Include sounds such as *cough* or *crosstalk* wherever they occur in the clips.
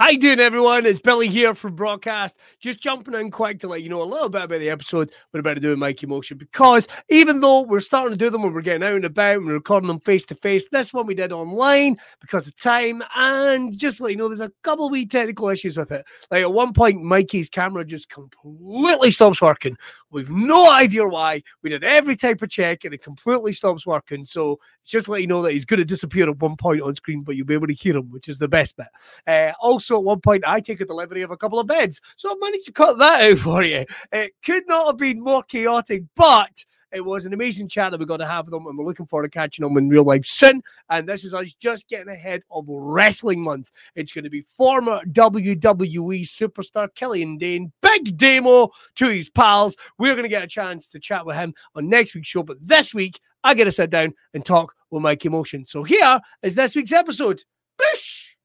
How you doing, everyone? It's Billy here from Braw Cast. Just jumping in quick to let you know a little bit about the episode we're about to do with Mikey Motion. Because even though we're starting to do them when we're getting out and about and we're recording them face to face, this one we did online because of time. And just let you know, there's a couple of wee technical issues with it. Like at one point, Mikey's camera just completely stops working. We've no idea why. We did every type of check and it completely stops working. So just let you know that he's going to disappear at one point on screen, but you'll be able to hear him, which is the best bit. Uh, also, also, at one point, I take a delivery of a couple of beds. So I've managed to cut that out *laughs* for you. It could not have been more chaotic, but it was an amazing chat that we got to have with them, and we're looking forward to catching them in real life soon. And this is us just getting ahead of Wrestling Month. It's going to be former WWE superstar Killian Dain, Big Damo to his pals. We're going to get a chance to chat with him on next week's show, but this week, I get to sit down and talk with Mikey Motion. So here is this week's episode. Bish!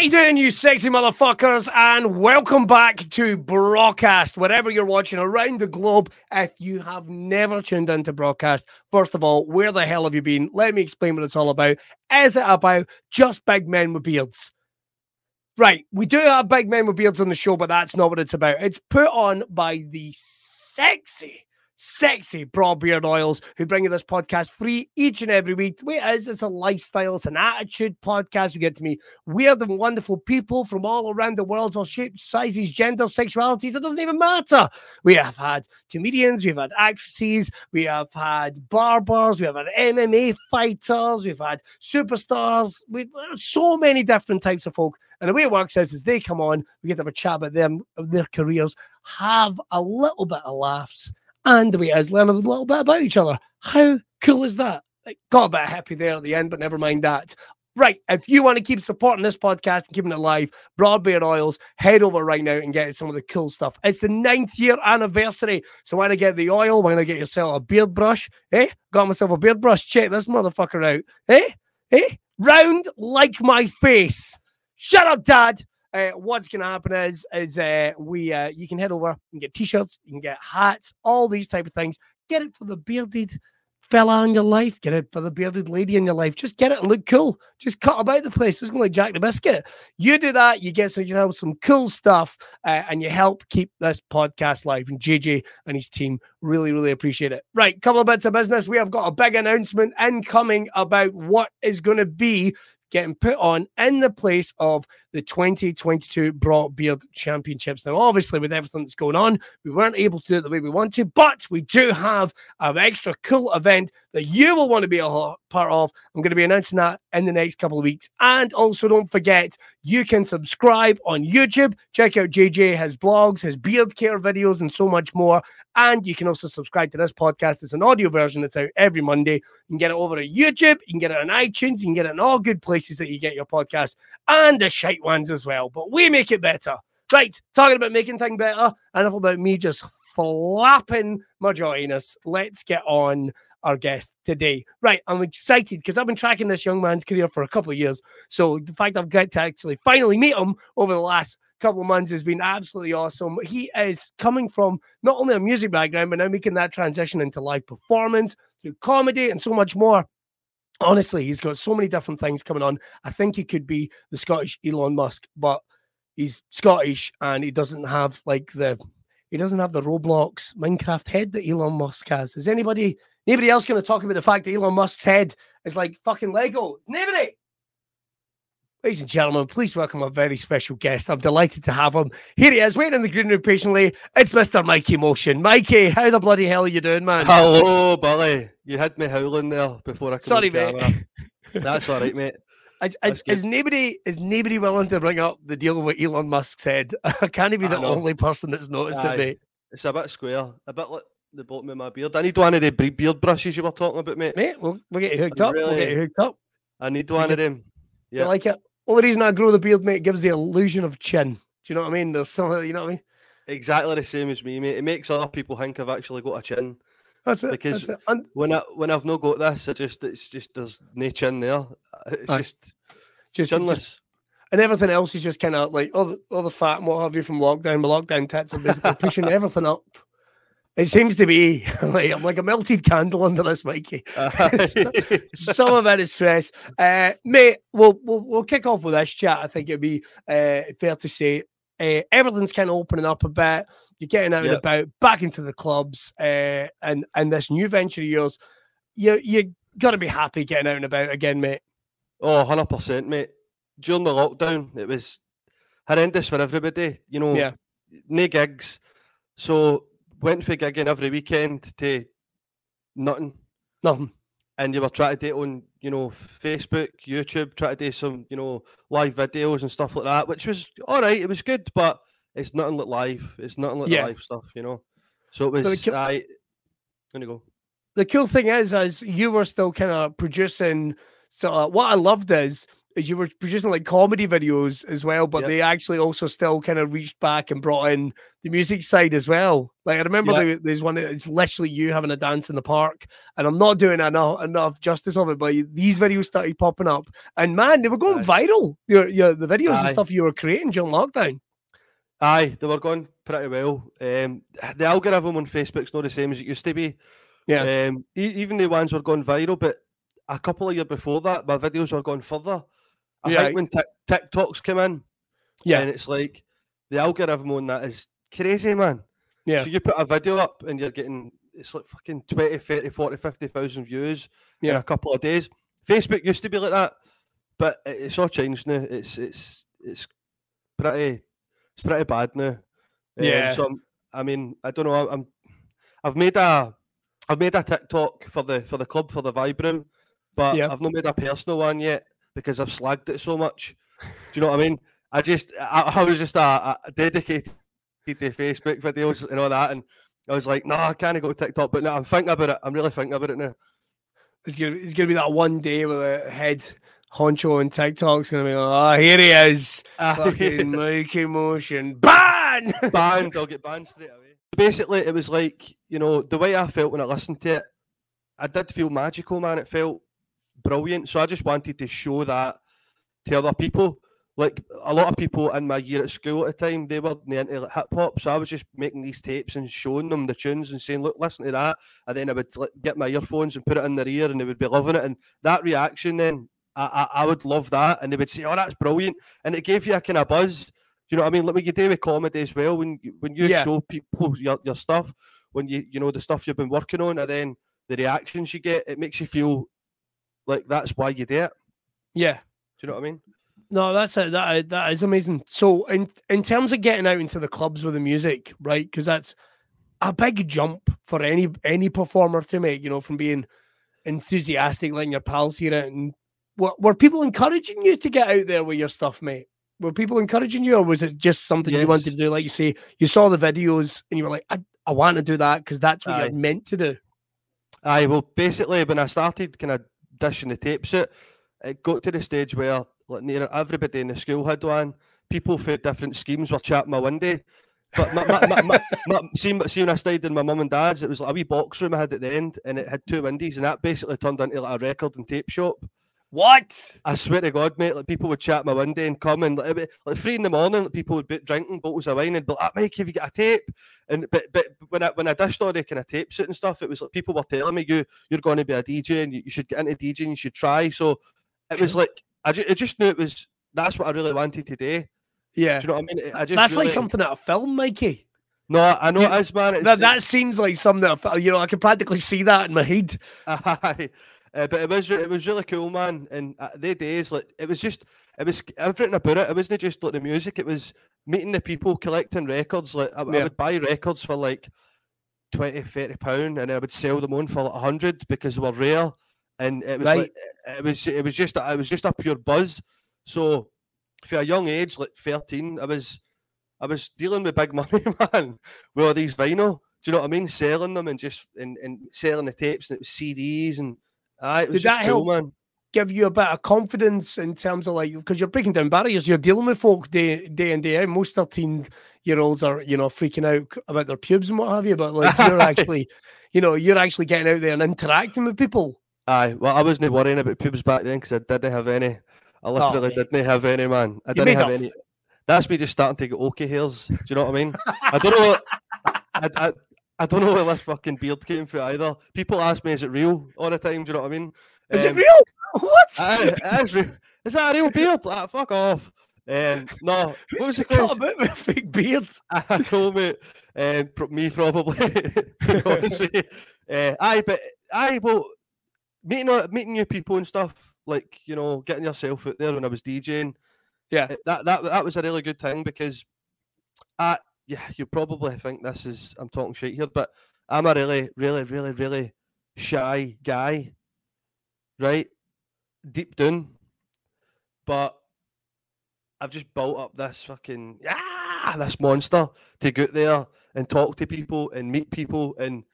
How you doing, you sexy motherfuckers? And welcome back to Braw Cast, wherever you're watching around the globe. If you have never tuned into Braw Cast, first of all, where the hell have you been? Let me explain what it's all about. Is it about just big men with beards? Right, we do have big men with beards on the show, but that's not what it's about. It's put on by the sexy sexy Braw Beard Oils who bring you this podcast free each and every week. The way it is, it's a lifestyle, it's an attitude podcast. You get to meet weird and wonderful people from all around the world, all shapes, sizes, genders, sexualities. It doesn't even matter. We have had comedians, we've had actresses, we have had barbers, we have had MMA fighters, we've had superstars. We've so many different types of folk. And the way it works is, is they come on, we get to have a chat about them, their careers, have a little bit of laughs and the way learn a little bit about each other. How cool is that? Like, got a bit happy there at the end, but never mind that. Right, if you want to keep supporting this podcast and keeping it alive, Braw Beard Oils, head over right now and get some of the cool stuff. It's the ninth year anniversary. So when I get the oil, when I get yourself a beard brush, eh? Got myself a beard brush. Check this motherfucker out. Eh? Eh? Round like my face. Shut up, Dad uh, what's going to happen is is uh, we uh, you can head over and get t-shirts, you can get hats, all these type of things. Get it for the bearded fella in your life. Get it for the bearded lady in your life. Just get it and look cool. Just cut about the place. It's going like Jack the Biscuit. You do that, you get some, you know, some cool stuff, uh, and you help keep this podcast live. And JJ and his team really, really appreciate it. Right, couple of bits of business. We have got a big announcement incoming about what is going to be getting put on in the place of the 2022 Braw Beard Championships. Now, obviously, with everything that's going on, we weren't able to do it the way we want to, but we do have an extra cool event that you will want to be a part of. I'm going to be announcing that in the next couple of weeks. And also, don't forget, you can subscribe on YouTube. Check out JJ, his blogs, his beard care videos, and so much more. And you can also subscribe to this podcast. It's an audio version that's out every Monday. You can get it over at YouTube, you can get it on iTunes, you can get it in all good places that you get your podcast, and the shite ones as well. But we make it better. Right, talking about making things better, enough about me just flapping my joiners. Let's get on our guest today. Right, I'm excited because I've been tracking this young man's career for a couple of years. So the fact I've got to actually finally meet him over the last couple of months has been absolutely awesome. He is coming from not only a music background, but now making that transition into live performance through comedy and so much more. Honestly, he's got so many different things coming on. I think he could be the Scottish Elon Musk, but he's Scottish and he doesn't have like the he doesn't have the Roblox Minecraft head that Elon Musk has. Is anybody anybody else going to talk about the fact that Elon Musk's head is like fucking Lego? Nobody. Ladies and gentlemen, please welcome a very special guest. I'm delighted to have him. Here he is, waiting in the green room patiently. It's Mr. Mikey Motion. Mikey, how the bloody hell are you doing, man? Hello, Billy. You had me howling there before I could. Sorry, mate. *laughs* That's all right, mate. Is, is, is, nobody is nobody willing to bring up the deal with Elon Musk said? *laughs* I can't be the only person that's noticed Aye. it, mate. It's a bit square, a bit like the bottom of my beard. I need one of the beard brushes you were talking about, mate. Mate, we'll, we'll get you hooked I up. We'll get you hooked up. I need one of them. You Yeah. like it? Only reason I grow the beard, mate, gives the illusion of chin. Do you know what I mean? There's some, you know what I mean? Exactly the same as me, mate. It makes other people think I've actually got a chin. That's it. Because- that's it. And When I when I've not got this, I just it's just there's no chin there. It's Aye. just just, just chinless. and everything else is just kind of like all the, all the fat and what have you from lockdown. My lockdown tits are basically pushing everything up. It seems to be *laughs* like I'm like a melted candle under this Mikey. *laughs* *laughs* Some of it is stress, uh, mate. We'll, we'll we'll kick off with this chat. I think it'd be uh, fair to say uh, everything's kind of opening up a bit. You're getting out and about, back into the clubs, uh, and and this new venture of yours. You you got to be happy getting out and about again, mate. Oh, 100%, mate. During the lockdown, it was horrendous for everybody. You know, Yeah. no gigs. So, went for gigging every weekend to nothing. Nothing. And you were trying to do it on, you know, Facebook, YouTube, try to do some, you know, live videos and stuff like that, which was all right. It was good, but it's nothing like live. It's nothing like Yeah. live stuff, you know. So it was, ki- I, there you go. the cool thing is, is you were still kind of producing. So uh, what I loved is you were producing like comedy videos as well, but Yep. they actually also still kind of reached back and brought in the music side as well. Like I remember Yeah. there- there's one. It's literally you having a dance in the park, and I'm not doing enough enough justice of it. But these videos started popping up, and man, they were going Aye. viral. Your, your the videos and stuff you were creating during lockdown. Aye, they were going pretty well. Um, the algorithm on Facebook's not the same as it used to be. Yeah, Um, even the ones were going viral, but a couple of years before that, my videos were going further. I Yeah. think when Tik TikToks come in, yeah, and it's like the algorithm on that is crazy, man. Yeah. So you put a video up and you're getting it's like fucking 20, 30, 40, 50,000 views in Yeah. a couple of days. Facebook used to be like that, but it's all changed now. It's it's it's pretty it's pretty bad now. Um, Yeah. So I'm, I mean, I don't know. I'm I've made a I've made a TikTok for the for the club for the Vibrant, but Yeah. I've not made a personal one yet because I've slagged it so much. Do you know what I mean? I just I, I was just a, a dedicated to Facebook videos and all that, and I was like, no, I can't go to TikTok. But now I'm thinking about it. I'm really thinking about it now. it's gonna it's gonna be that one day where the head honcho on TikTok's gonna be like, oh, here he is. *laughs* Ah, Fucking Mikey Motion. Ban! *laughs* banned. I'll get banned straight away. Basically, it was like you know the way I felt when I listened to it. I did feel magical, man. It felt brilliant. So I just wanted to show that to other people. Like a lot of people in my year at school at the time, they were into like, hip hop. So I was just making these tapes and showing them the tunes and saying, "Look, listen to that." And then I would like, get my earphones and put it in their ear, and they would be loving it. And that reaction, then I, I, I would love that, and they would say, "Oh, that's brilliant," and it gave you a kind of buzz. Do you know what I mean? Like what you do with comedy as well. When you, when you Yeah. show people your, your stuff, when you you know the stuff you've been working on, and then the reactions you get, it makes you feel like that's why you do it. yeah. Do you know what I mean? No, that's it. That uh, that is amazing. So, in in terms of getting out into the clubs with the music, right? Because that's a big jump for any any performer to make. You know, from being enthusiastic, letting your pals hear it, and were, were people encouraging you to get out there with your stuff, mate? Were people encouraging you, or was it just something you wanted to do? Like you say, you saw the videos and you were like, I, I want to do that because that's what Aye. you're meant to do. Aye, well, basically, when I started kind of dishing the tapes out, it got to the stage where like near everybody in the school had one. People for different schemes were chatting my window. But my, my, my, my, see, see, when I stayed in my mum and dad's, it was like a wee box room I had at the end, and it had two windows, and that basically turned into like a record and tape shop. What? I swear to God, mate, like people would chat my window and come and like, like three in the morning, like, people would be drinking bottles of wine and be like, "Ah, Mike, have you got a tape? And but but when I when I dished all the kind of tapes and stuff, it was like people were telling me you you're going to be a DJ and you, you should get into DJing, you should try. So it was like I, ju- I just knew it was that's what I really wanted today. Yeah. Do you know what I mean? I just That's like something out of film, Mikey. No, I know You- it is, man. It's, That, that seems like something you know, I can practically see that in my head. *laughs* Uh, but it was it was really cool, man. And uh, the days, like it was just it was everything about it. It wasn't just like the music. It was meeting the people, collecting records. Like I, I would buy records for like 20, 30 pound, and I would sell them on for like hundred because they were rare. And it was Right. like it was it was just it was just a pure buzz. So for a young age, like thirteen, I was I was dealing with big *laughs* money, man, with all these vinyl. Do you know what I mean? Selling them and just and, and selling the tapes and it was CDs and Uh, was Did that help? man. Give you a bit of confidence in terms of like because you're breaking down barriers. You're dealing with folk day day in day out. Most thirteen year olds are you know freaking out about their pubes and what have you, but like you're *laughs* actually, you know, you're actually getting out there and interacting with people. Aye, well, I wasn't worrying about pubes back then because I didn't have any. I oh, literally mate. didn't have any, man. I didn't have up. any. That's me just starting to get okay hairs. Do you know what I mean? I don't know. What, *laughs* I, I, I don't know where this fucking beard came from either. People ask me, is it real all the time? Do you know what I mean? Is it Um, real? *laughs* What? Aye, it is, real. is that a real beard? Ah, fuck off. Um, no, *laughs* what was the question? about with fake beards. *laughs* I know, mate. Um, me probably. to be honest with you. Uh, aye, but aye, well, meeting meeting new people and stuff, like you know, getting yourself out there when I was DJing. Yeah. uh, that that that was a really good thing because, I yeah, you probably think this is I'm talking shit here, but I'm a really, really, really, really shy guy, right? Deep down, but I've just built up this fucking ah, this monster to get there and talk to people and meet people, and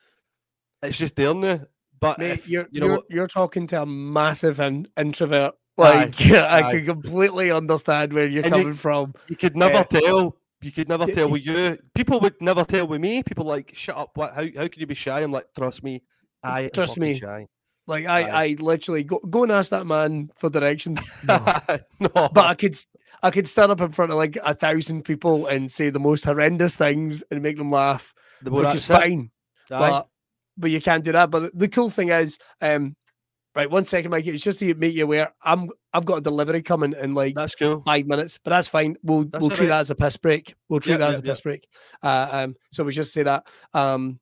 it's just there now. But Mate, if- you're you know you're, you're talking to a massive in, introvert. Aye, Like *laughs* I aye. can completely understand where you're And you- coming from. You could never uh, tell. You could never tell with you. People would never tell with me. People like, shut up. What? How? How could you be shy? I'm like, trust me. I Trust me. Shy. Like I, Aye. I literally go, go and ask that man for directions. *laughs* No. no, but I could I could stand up in front of like a thousand people and say the most horrendous things and make them laugh, the which is it. fine. Aye. But but you can't do that. But the, the cool thing is, um, right, one second, Mike. It's just to make you aware. I'm I've got a delivery coming in like that's cool. five minutes, but that's fine. We'll That's we'll treat alright. that as a piss break. We'll treat Yep, that as yep, a piss break. Uh, um, so we just say that. Um,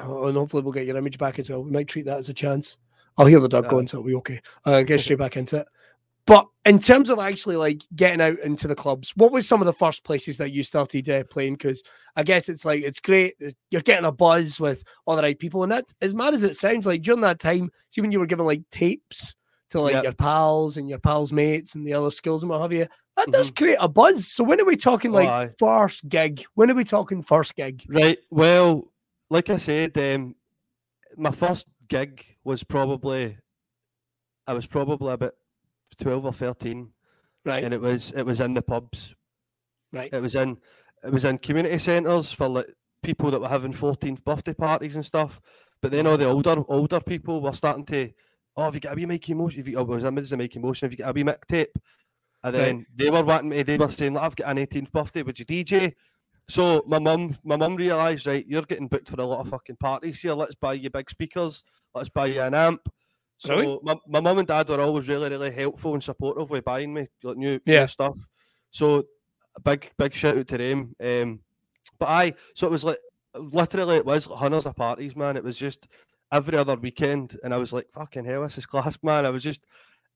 oh, and hopefully we'll get your image back as well. We might treat that as a chance. I'll hear the dog Aye. going, so it'll be okay. Uh, get straight back into it. But in terms of actually like getting out into the clubs, what was some of the first places that you started uh, playing? Because I guess it's like it's great. uh, You're getting a buzz with all the right people, and that as mad as it sounds, like during that time, see when you were giving like tapes to like Yep. your pals and your pals' mates and the other skills and what have you, that does create a buzz. So when are we talking Mm-hmm. Oh, like first gig? When are we talking first gig? Right. Well, like I said, um, my first gig was probably I was probably about twelve or thirteen, Right, and it was it was in the pubs. right, It was in it was in community centres for like people that were having 14th birthday parties and stuff. But then all the older older people were starting to, oh, have you got a wee Mikey Motion? Have you, oh, was I a Mikey Motion? Have you got a wee Mick tape? And Right. then they were wanting me. They were saying, "Look, I've got an 18th birthday. Would you DJ? So my mum, my mum realised, right, you're getting booked for a lot of fucking parties here. Let's buy you big speakers. Let's buy you an amp. So my, my mum and dad were always really, really helpful and supportive with buying me like new, Yeah. new stuff. So a big, big shout out to them. Um, but I, so it was like literally it was hundreds of parties, man. It was just every other weekend, and I was like, fucking hell, this is class, man. I was just,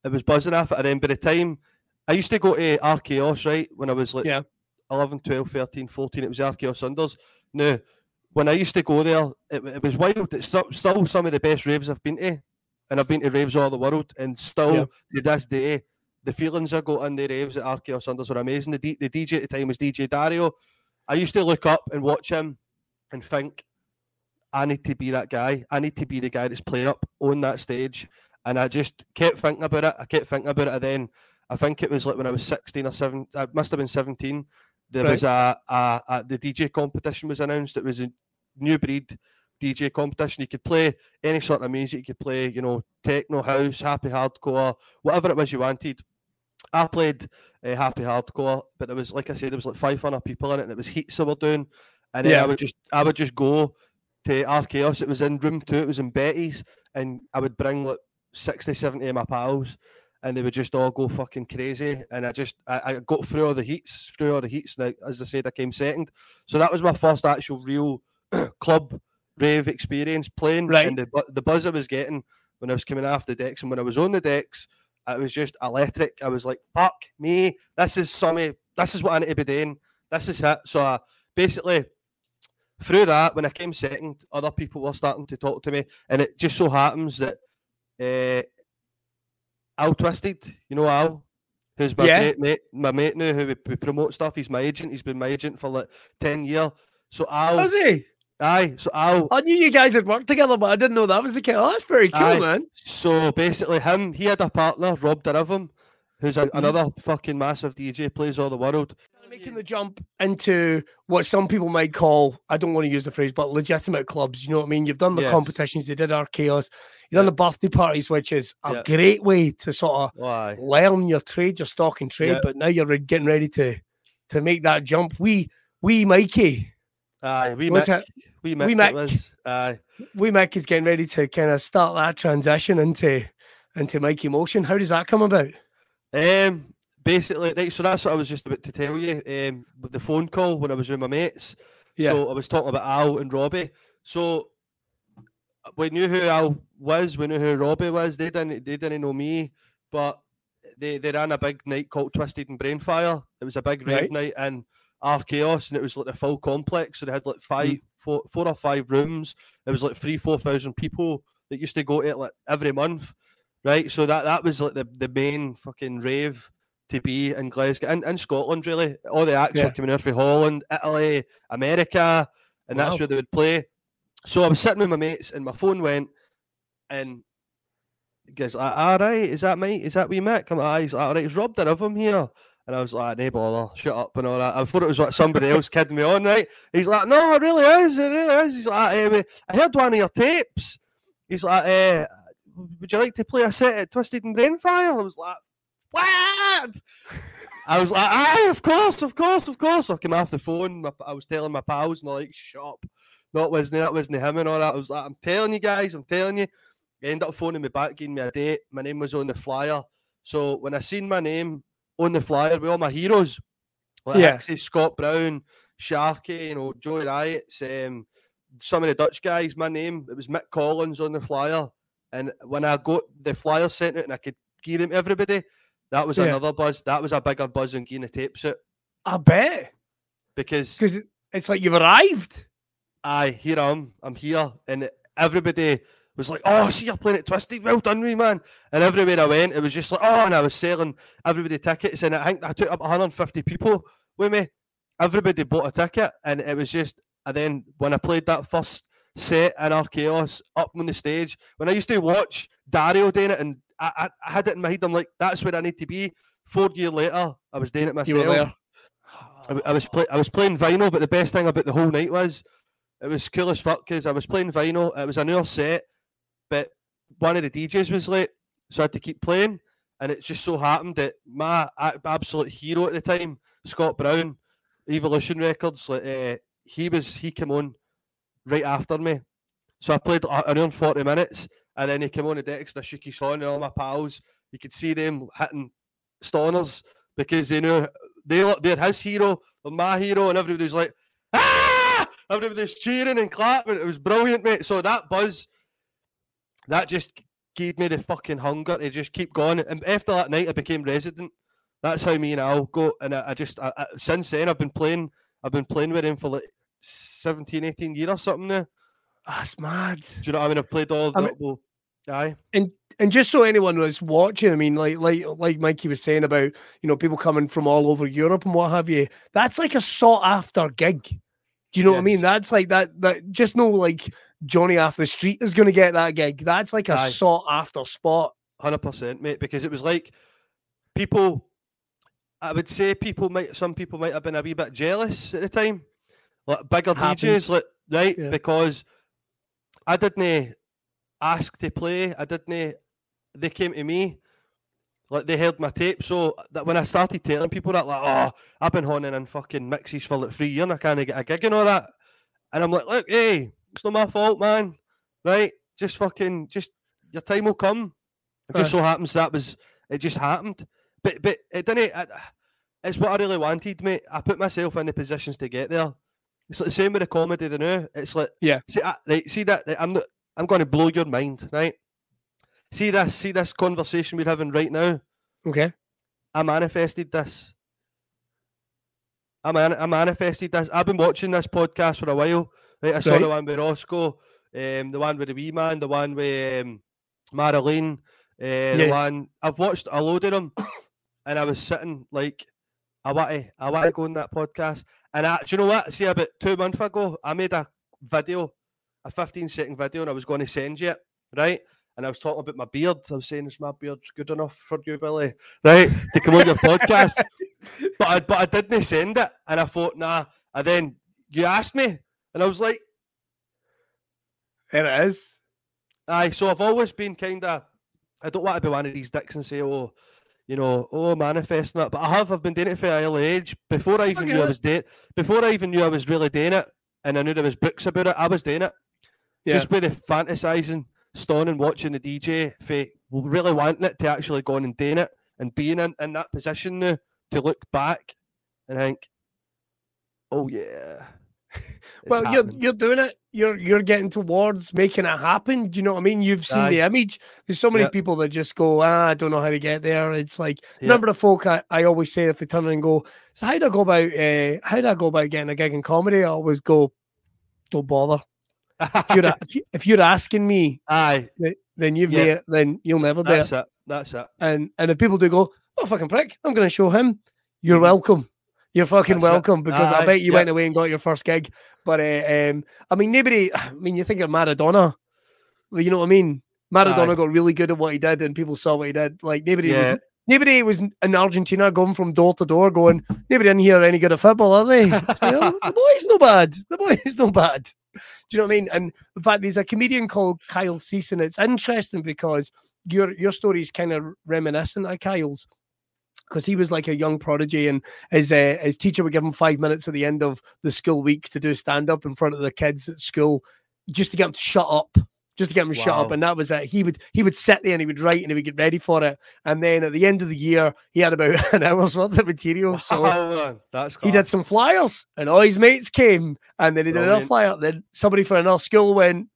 it was buzzing off it. And then by the time I used to go to Archaos, right, when I was like Yeah. 11, 12, 13, 14, it was Archaos Sundays. Now, when I used to go there, it, it was wild. It's still, still some of the best raves I've been to, and I've been to raves all the world, and still Yeah. to this day, the feelings I got in the raves at Archaos Sundays were amazing. The, D, the DJ at the time was DJ Dario. I used to look up and watch him and think, I need to be that guy. I need to be the guy that's playing up on that stage. And I just kept thinking about it. I kept thinking about it. And then I think it was like when I was 16 or 17, uh, I must have been 17. There Right. was a, a, a, the DJ competition was announced. It was a new breed DJ competition. You could play any sort of music. You could play, you know, techno, house, happy hardcore, whatever it was you wanted. I played uh, happy hardcore, but it was like I said, it was like 500 people in it, and it was heats that were doing. And then Yeah. I would just, I would just go to Archaos. It was in room two. It was in Betty's, and I would bring like 60, 70 of my pals, and they would just all go fucking crazy. And I just, I, I got through all the heats, through all the heats. And I, as I said, I came second. So that was my first actual real *clears throat* club rave experience playing. Right. And the, the buzz I was getting when I was coming off the decks, and when I was on the decks, it was just electric. I was like, "Fuck me! This is something. This is what I need to be doing. This is it." So I basically through that, when I came second, other people were starting to talk to me, and it just so happens that uh, Al Twisted, you know Al, who's my Yeah. mate, my mate now, who we, we promote stuff. He's my agent. He's been my agent for like ten years. So Al, Was he? Aye, so Al. I knew you guys had worked together, but I didn't know that was the case. Oh, that's very cool, Aye. man. So basically, him, he had a partner, Rob Derivum, who's a, Mhm. another fucking massive DJ, plays all the world. Making the jump into what some people might call, I don't want to use the phrase, but legitimate clubs. You know what I mean? You've done the Yes. competitions, you did Archaos, you've done Yeah. the birthday parties, which is a Yeah. great way to sort of Oh, aye. learn your trade, your stock and trade. Yeah. But now you're getting ready to to make that jump. We we Mikey, Aye, we What's Mick. We Mick. Wee Mick. was. Aye. we Mick is getting ready to kind of start that transition into into Mikey Motion. How does that come about? Um, basically, right. So that's what I was just about to tell you. Um, with the phone call when I was with my mates. Yeah. So I was talking about Al and Robbie. So we knew who Al was. We knew who Robbie was. They didn't. They didn't know me, but they they ran a big night called Twisted and Brainfire. It was a big rave Right. night in Archaos, and it was like a full complex. So they had like five, mm. four, four or five rooms. It was like three, four thousand people that used to go to it like every month, right? So that that was like the the main fucking rave to be in Glasgow and in Scotland. Really, all the acts Yeah. were coming in from Holland, Italy, America, and Wow. that's where they would play. So I was sitting with my mates, and my phone went, and goes, like, "All right, is that mate? Is that Mick?" I'm like, "Aye." He's like, "All right, it's Rob him here." And I was like, "No bother, shut up and all that." I thought it was like somebody else kidding me on, right? He's like, "No, it really is. It really is." He's like, eh, "I heard one of your tapes." He's like, eh, "Would you like to play a set at Twisted and Brainfire?" I was like, "What?" I was like, "Aye, of course, of course, of course." I came off the phone. I was telling my pals, and they're like, "Shut up." Not wasn't that wasn't him and all that. I was like, "I'm telling you guys, I'm telling you." He ended up phoning me back, giving me a date. My name was on the flyer. So when I seen my name on the flyer with all my heroes, like Yeah. Hixxy, Scott Brown, Sharkey, you know, Joey Riots, um, some of the Dutch guys, my name, it was Mick Collins on the flyer. And when I got the flyer sent out and I could give them to everybody, that was Yeah. another buzz. That was a bigger buzz than getting the tapes out I bet because because it's like you've arrived. aye, here I am, I'm here, and everybody was like, "Oh, see you're playing at Twisted, well done, me man." And everywhere I went, it was just like, "Oh," and I was selling everybody tickets, and I think I took up 150 people with me. Everybody bought a ticket, and it was just. And then when I played that first set in Archaos up on the stage, when I used to watch Dario doing it, and I, I, I had it in my head, I'm like, "That's where I need to be." Four years later, I was doing it myself. You were there. I, I was play, I was playing vinyl, but the best thing about the whole night was it was cool as fuck because I was playing vinyl. It was a hour set, but one of the DJs was late, so I had to keep playing. And it just so happened that my absolute hero at the time, Scott Brown, Evolution Records, like uh, he was he came on right after me, so I played a- an hour and forty minutes, and then he came on the decks and I shook his hand and all my pals. You could see them hitting stoners because they knew they they're his hero, they're my hero, and everybody was like, ah! Everybody was cheering and clapping. It was brilliant, mate. So that buzz, that just gave me the fucking hunger to just keep going. And after that night, I became resident. That's how me and Al go. And I, I just I, I, since then, I've been playing. I've been playing with him for like 17, 18 years or something now. That's mad. Do you know what I mean? I've played all I the. mean- well, aye. And and just so anyone was watching, I mean, like like like Mikey was saying about you know people coming from all over Europe and what have you. That's like a sought after gig. Do you know what I mean? That's like that. That just no like Johnny off the street is going to get that gig. That's like a Aye. sought after spot. Hundred percent, mate. Because it was like people. I would say people might. Some people might have been a wee bit jealous at the time, like bigger. DJs, like right, Yeah. because I didn't ask to play. I didn't. They came to me. Like they heard my tape, so that when I started telling people that, like, oh, I've been honing in fucking mixes for like three years, and I can't get a gig and all that, and I'm like, look, hey, it's not my fault, man, right? Just fucking, just your time will come. It just so happens that was it just happened. But but it didn't. I, it's what I really wanted, mate. I put myself in the positions to get there. It's like the same with the comedy. The new. It's like Yeah. See, I, right. See that. I'm not. I'm going to blow your mind, right? See this. See this conversation we're having right now. Okay. I manifested this. I, man, I manifested this. I've been watching this podcast for a while. Right, I saw Right. the one with Roscoe, um, the one with the wee man, the one with um, Marilyn, uh, the one I've watched a load of them, *coughs* and I was sitting like, I want to, I want to go on that podcast. And I, do you know what? See, about two months ago, I made a video, a 15 second video, and I was going to send you it, right? And I was talking about my beard. I was saying, "Is my beard good enough for you, Billy?" Right to come on your podcast. *laughs* But I, but I didn't send it, and I thought, nah. And then you asked me, and I was like, "There it is." Aye, so I've always been kind of. I don't want to be one of these dicks and say, "Oh, you know, oh, manifesting it." But I have. I've been doing it for a early age. Before I even okay. knew I was doing. Before I even knew I was really doing it, and I knew there was books about it, I was doing it. Yeah. Just with the fantasizing, stoning, watching the DJ, for really wanting it to actually go on and doing it, and being in, in that position now to look back and think, "Oh yeah." *laughs* well, happening. you're you're doing it. You're you're getting towards making it happen. Do you know what I mean? You've seen Aye. the image. There's so many yep. people that just go, ah, I don't know how to get there. It's like yep. remember the folk I, I always say if they turn and go, so how do I go about uh, how do I go about getting a gig in comedy? I always go, don't bother. if, you're, *laughs* if, you, are asking me, aye, then you've yep. made, then you'll never do That's it. That's it. And and if people do go, oh fucking prick, I'm going to show him. You're mm-hmm. welcome. You're fucking That's welcome it. because I bet you went away and got your first gig. But uh, um, I mean, nobody. *sighs* I mean, you think of Maradona. You know what I mean? Maradona Aye. got really good at what he did, and people saw what he did. Like nobody, yeah. was, nobody was in Argentina going from door to door, going, nobody in here any good at football, are they? Like, oh, the boy's no bad. The boy's *laughs* no bad. Do you know what I mean? And in fact, there's a comedian called Kyle Cease, and it's interesting because your your story is kind of reminiscent of Kyle's because he was like a young prodigy, and his uh, his teacher would give him five minutes at the end of the school week to do a stand up in front of the kids at school, just to get them to shut up, just to get them wow. shut up, and that was it. He would he would sit there and he would write and he would get ready for it, and then at the end of the year he had about *laughs* an hour's worth of material. So wow, that's he did some flyers, and all his mates came, and then he did another flyer. Then somebody from another school went.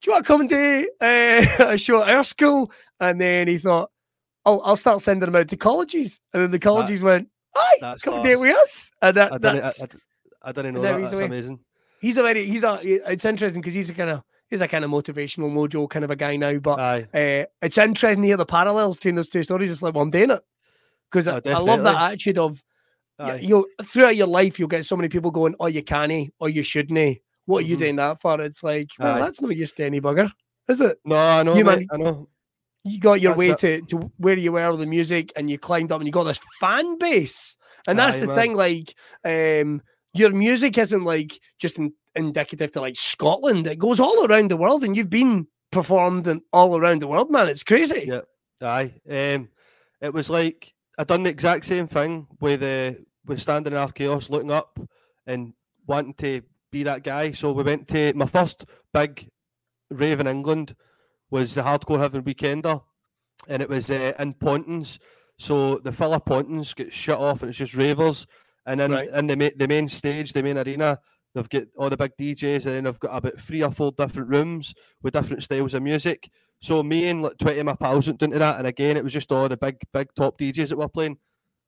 Do you want to come and do uh, *laughs* a show at our school? And then he thought, I'll, I'll start sending them out to colleges. And then the colleges that, went, Hi, come date with us. And that, I didn't, I, I, I didn't know that. That's away. amazing. He's a very, he's a, it's interesting because he's a kind of, he's a kind of motivational mojo kind of a guy now. But uh, it's interesting to hear the parallels between those two stories. It's like, well, I'm doing it. Because oh, I, I, love that attitude of, you throughout your life, you'll get so many people going, oh, you can't, or you shouldn't. What are you mm-hmm. doing that for? It's like, well, Aye. that's no use to any bugger, is it? No, I know, you, mate, man, I know you got your that's way to, to where you were with the music and you climbed up and you got this fan base. And that's Aye, the man. thing, like, um, your music isn't like just in, indicative to like Scotland. It goes all around the world and you've been performed and all around the world, man. It's crazy. Yeah. Aye. Um, it was like I done the exact same thing with uh, with standing in Archaos, looking up and wanting to be that guy. So we went to my first big rave in England was the Hardcore Heaven Weekender, and it was uh, in Pontins. So the filler Pontins get shut off, and it's just ravers. And then right. in the ma- the main stage, the main arena, they've got all the big DJs, and then they've got about three or four different rooms with different styles of music. So me and like twenty of my pals went into that, and again, it was just all the big, big top DJs that were playing.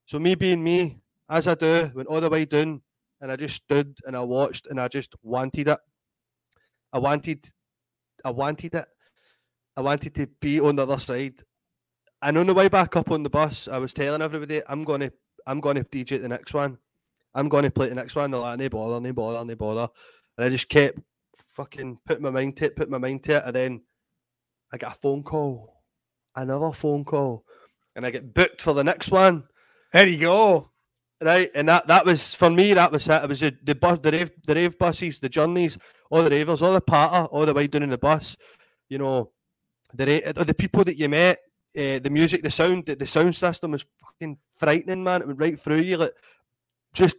So me being me, as I do, went all the way down, and I just stood and I watched, and I just wanted it. I wanted, I wanted it. I wanted to be on the other side. And on the way back up on the bus, I was telling everybody, I'm gonna I'm gonna DJ the next one. I'm gonna play the next one. They're like, no bother, no bother, no bother. And I just kept fucking putting my mind to it, put my mind to it, and then I got a phone call, another phone call, and I get booked for the next one. There you go. Right, and that that was for me. That was it. It was the, the bus, the rave, the rave buses, the journeys, all the ravers, all the patter, all the way down in the bus. You know, the the people that you met, uh, the music, the sound, the, the sound system was fucking frightening, man. It went right through you, like just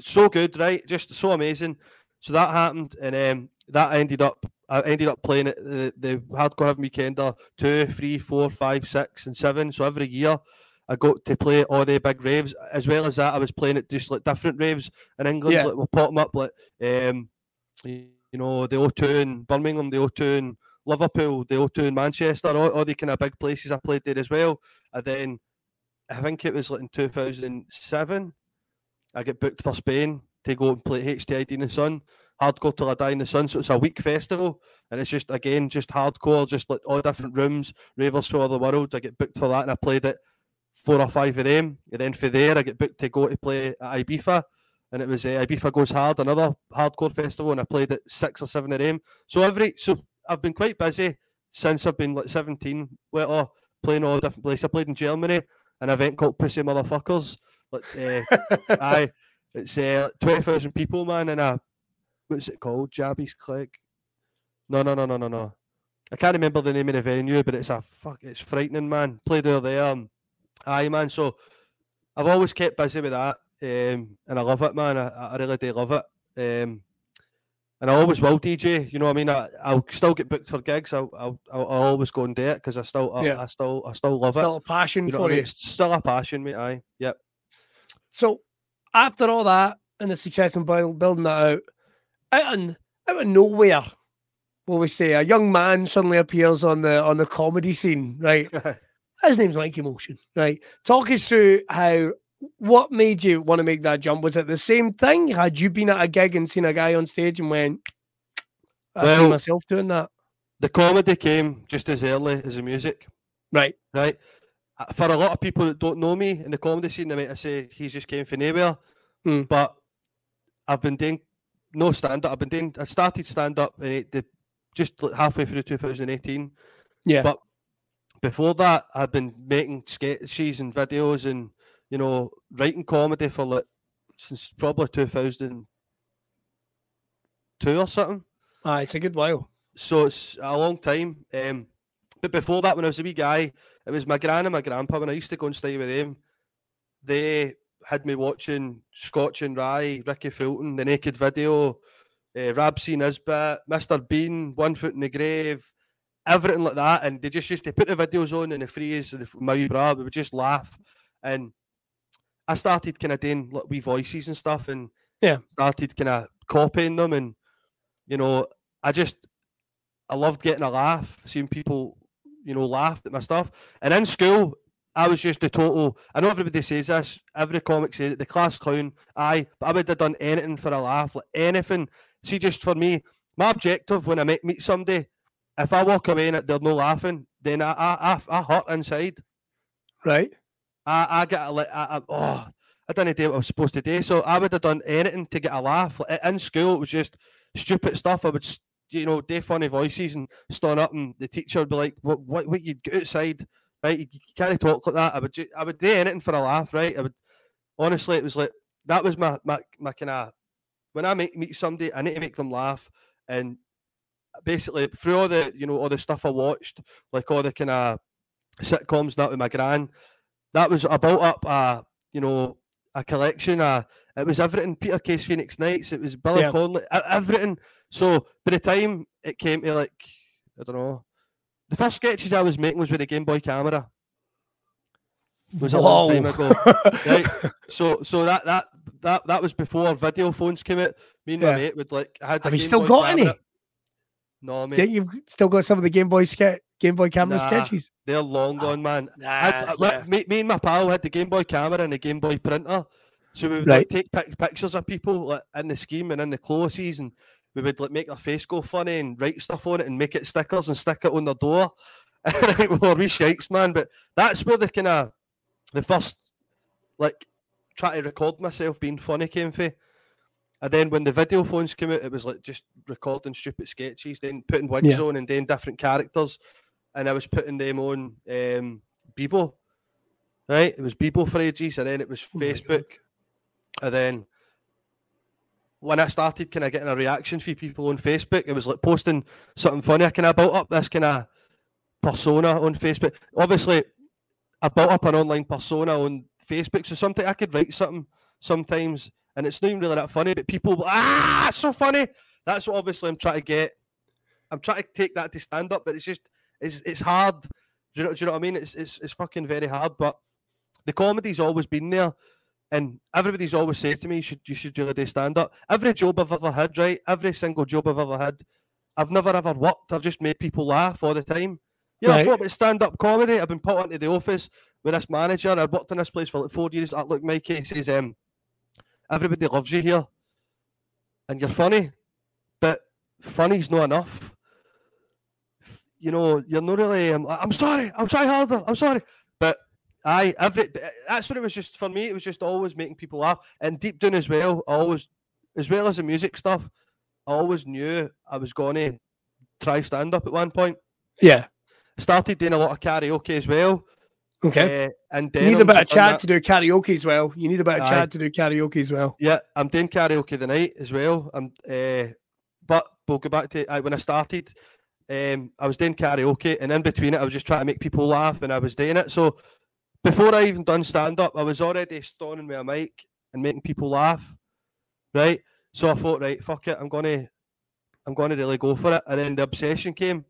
so good, right? Just so amazing. So that happened, and um, that ended up. I ended up playing it the, the hardcore heaven weekender two, three, four, five, six, and seven. So every year I got to play all the big raves. As well as that, I was playing at just like different raves in England. Yeah. Like we'll pop them up like um, you know the O2 in Birmingham, the O2 in Liverpool, the O2 in Manchester, all, all the kind of big places I played there as well. And then I think it was like in 2007, I get booked for Spain to go and play HTID in the Sun, hardcore till I die in the Sun. So it's a week festival, and it's just again just hardcore, just like all different rooms, ravers from all the world. I get booked for that, and I played it four or five of them. And then for there, I get booked to go to play at Ibiza, and it was uh, Ibiza Goes Hard, another hardcore festival, and I played at six or seven of them. So every so I've been quite busy since I've been like 17, well, oh, playing all different places. I played in Germany, an event called Pussy Motherfuckers. Like, *laughs* uh, I, it's uh, 20,000 people, man, and a, what's it called? Jabby's Click. No, no, no, no, no, no. I can't remember the name of the venue, but it's a fuck. It's frightening, man. Played over there. Um, aye, man. So I've always kept busy with that, um, and I love it, man. I, I really do love it. Um, and I always will DJ. You know what I mean? I, will still get booked for gigs. I'll, I'll, I'll always go and do it because I still, I, yeah. I, still, I still love still it. Still a passion you know for you. I mean? It's still a passion, mate. Aye, yep. So after all that and the success in building that out, out of, out of nowhere, what we say, a young man suddenly appears on the on the comedy scene, right? *laughs* His name's Mikey Motion, right? Talk us through how what made you want to make that jump? Was it the same thing? Had you been at a gig and seen a guy on stage and went, I well, see myself doing that? The comedy came just as early as the music. Right. Right. Uh, for a lot of people that don't know me in the comedy scene, they might say he's just came from nowhere. Mm. But I've been doing no stand up. I've been doing, I started stand up in the, just halfway through 2018. Yeah. But before that, I'd been making sketches and videos and you know, writing comedy for like since probably 2002 or something. Ah, it's a good while. So it's a long time. Um, but before that, when I was a wee guy, it was my gran and my grandpa. When I used to go and stay with them, they had me watching Scotch and Wry, Rikki Fulton, The Naked Video, uh, Rab C. Nesbitt, Mr. Bean, One Foot in the Grave, everything like that. And they just used to put the videos on in the freeze and my wee bra, we would just laugh. And I started kind of doing like wee voices and stuff, and yeah, started kind of copying them, and you know, I just I loved getting a laugh, seeing people, you know, laugh at my stuff. And in school, I was just the total. I know everybody says this. Every comic says it. The class clown. Aye, but I would have done anything for a laugh, like anything. See, just for me, my objective when I meet, meet somebody, if I walk away and they're no laughing, then I I I, I hurt inside. Right. I, I get a, I, I, oh, I didn't do what I was supposed to do. So I would have done anything to get a laugh. In school, it was just stupid stuff. I would, you know, do funny voices and stand up, and the teacher would be like, "What, what, what you get outside, right? You, you, can't talk like that." I would, I would do anything for a laugh, right? I would. Honestly, it was like that was my my, my kind of when I meet meet somebody, I need to make them laugh, and basically through all the you know all the stuff I watched, like all the kind of sitcoms that with my gran, that was I built up a you know a collection. Uh, it was everything. Peter Kay's Phoenix Nights. It was Billy yeah. Connolly. Everything. So by the time it came to like I don't know, the first sketches I was making was with a Game Boy camera. It was a Whoa. long time ago. *laughs* right? So so that that that that was before video phones came out. Me and yeah. my mate would like. I had Have you still Boy got camera. any? No, mate. You've still got some of the Game Boy ske- Game Boy camera nah, sketches. They're long ah, gone, man. Nah, I, yeah. me, me, and my pal had the Game Boy camera and the Game Boy printer, so we would right. like, take pic- pictures of people like, in the scheme and in the clothes, and we would like make their face go funny and write stuff on it and make it stickers and stick it on their door. well, we shakes, man. But that's where the kind of the first like try to record myself being funny came from. And then when the video phones came out, it was like just recording stupid sketches, then putting wigs yeah. on and then different characters. And I was putting them on um, Bebo, right? It was Bebo for ages, and then it was oh Facebook. And then when I started kind of getting a reaction from people on Facebook, it was like posting something funny. I kind of built up this kind of persona on Facebook. Obviously, I built up an online persona on Facebook, so something I could write something sometimes and it's not even really that funny, but people, ah, it's so funny. That's what obviously I'm trying to get. I'm trying to take that to stand up, but it's just, it's it's hard. Do you know, do you know what I mean? It's, it's, it's fucking very hard, but the comedy's always been there. And everybody's always said to me, you should, you should do stand up. Every job I've ever had, right? Every single job I've ever had, I've never ever worked. I've just made people laugh all the time. Yeah, right. I thought about stand up comedy. I've been put into the office with this manager. I've worked in this place for like four years. I Look, Mikey says, um, everybody loves you here, and you're funny, but funny's not enough. You know, you're not really. Um, I'm, I'm sorry. I'm trying harder. I'm sorry, but Aye, every that's what it was just for me. It was just always making people laugh, and deep down as well. I always, as well as the music stuff, I always knew I was going to try stand up at one point. Yeah. Started doing a lot of karaoke as well. Okay. Uh, and you need a bit of that. to do karaoke as well. You need a bit of Aye. Chad to do karaoke as well. Yeah, I'm doing karaoke tonight as well. I'm, uh, but we'll go back to uh, when I started. Um, I was doing karaoke, and in between it, I was just trying to make people laugh, and I was doing it. So before I even done stand up, I was already stoning with a mic and making people laugh, right? So I thought, right, fuck it, I'm gonna, I'm gonna really go for it. And then the obsession came.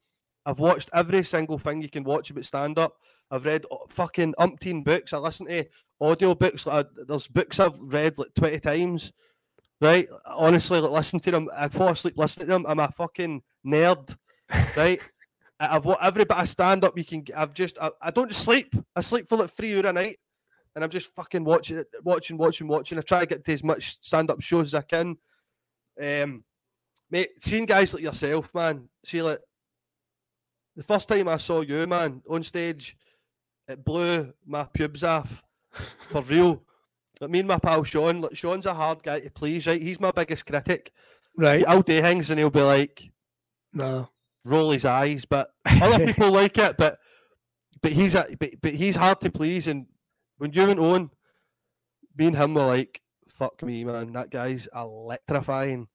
I've watched every single thing you can watch about stand up. I've read uh, fucking umpteen books. I listen to audio books. Like, there's books I've read like 20 times. Right? Honestly, like listen to them. I'd fall asleep listening to them. I'm a fucking nerd. Right? *laughs* I've watched every bit of stand up you can. I've just. I, I don't sleep. I sleep for like three hour a night, and I'm just fucking watching it, watching, watching, watching. I try to get to as much stand up shows as I can. Um, mate, seeing guys like yourself, man. See, like the first time I saw you, man, on stage, it blew my pubes off for real. Like *laughs* me and my pal Sean, like Sean's a hard guy to please, right? He's my biggest critic. Right. I'll do things and he'll be like, No. roll his eyes, but *laughs* other people like it. But but he's a, but, but he's hard to please. And when you went on, me and him were like, "Fuck me, man, that guy's electrifying."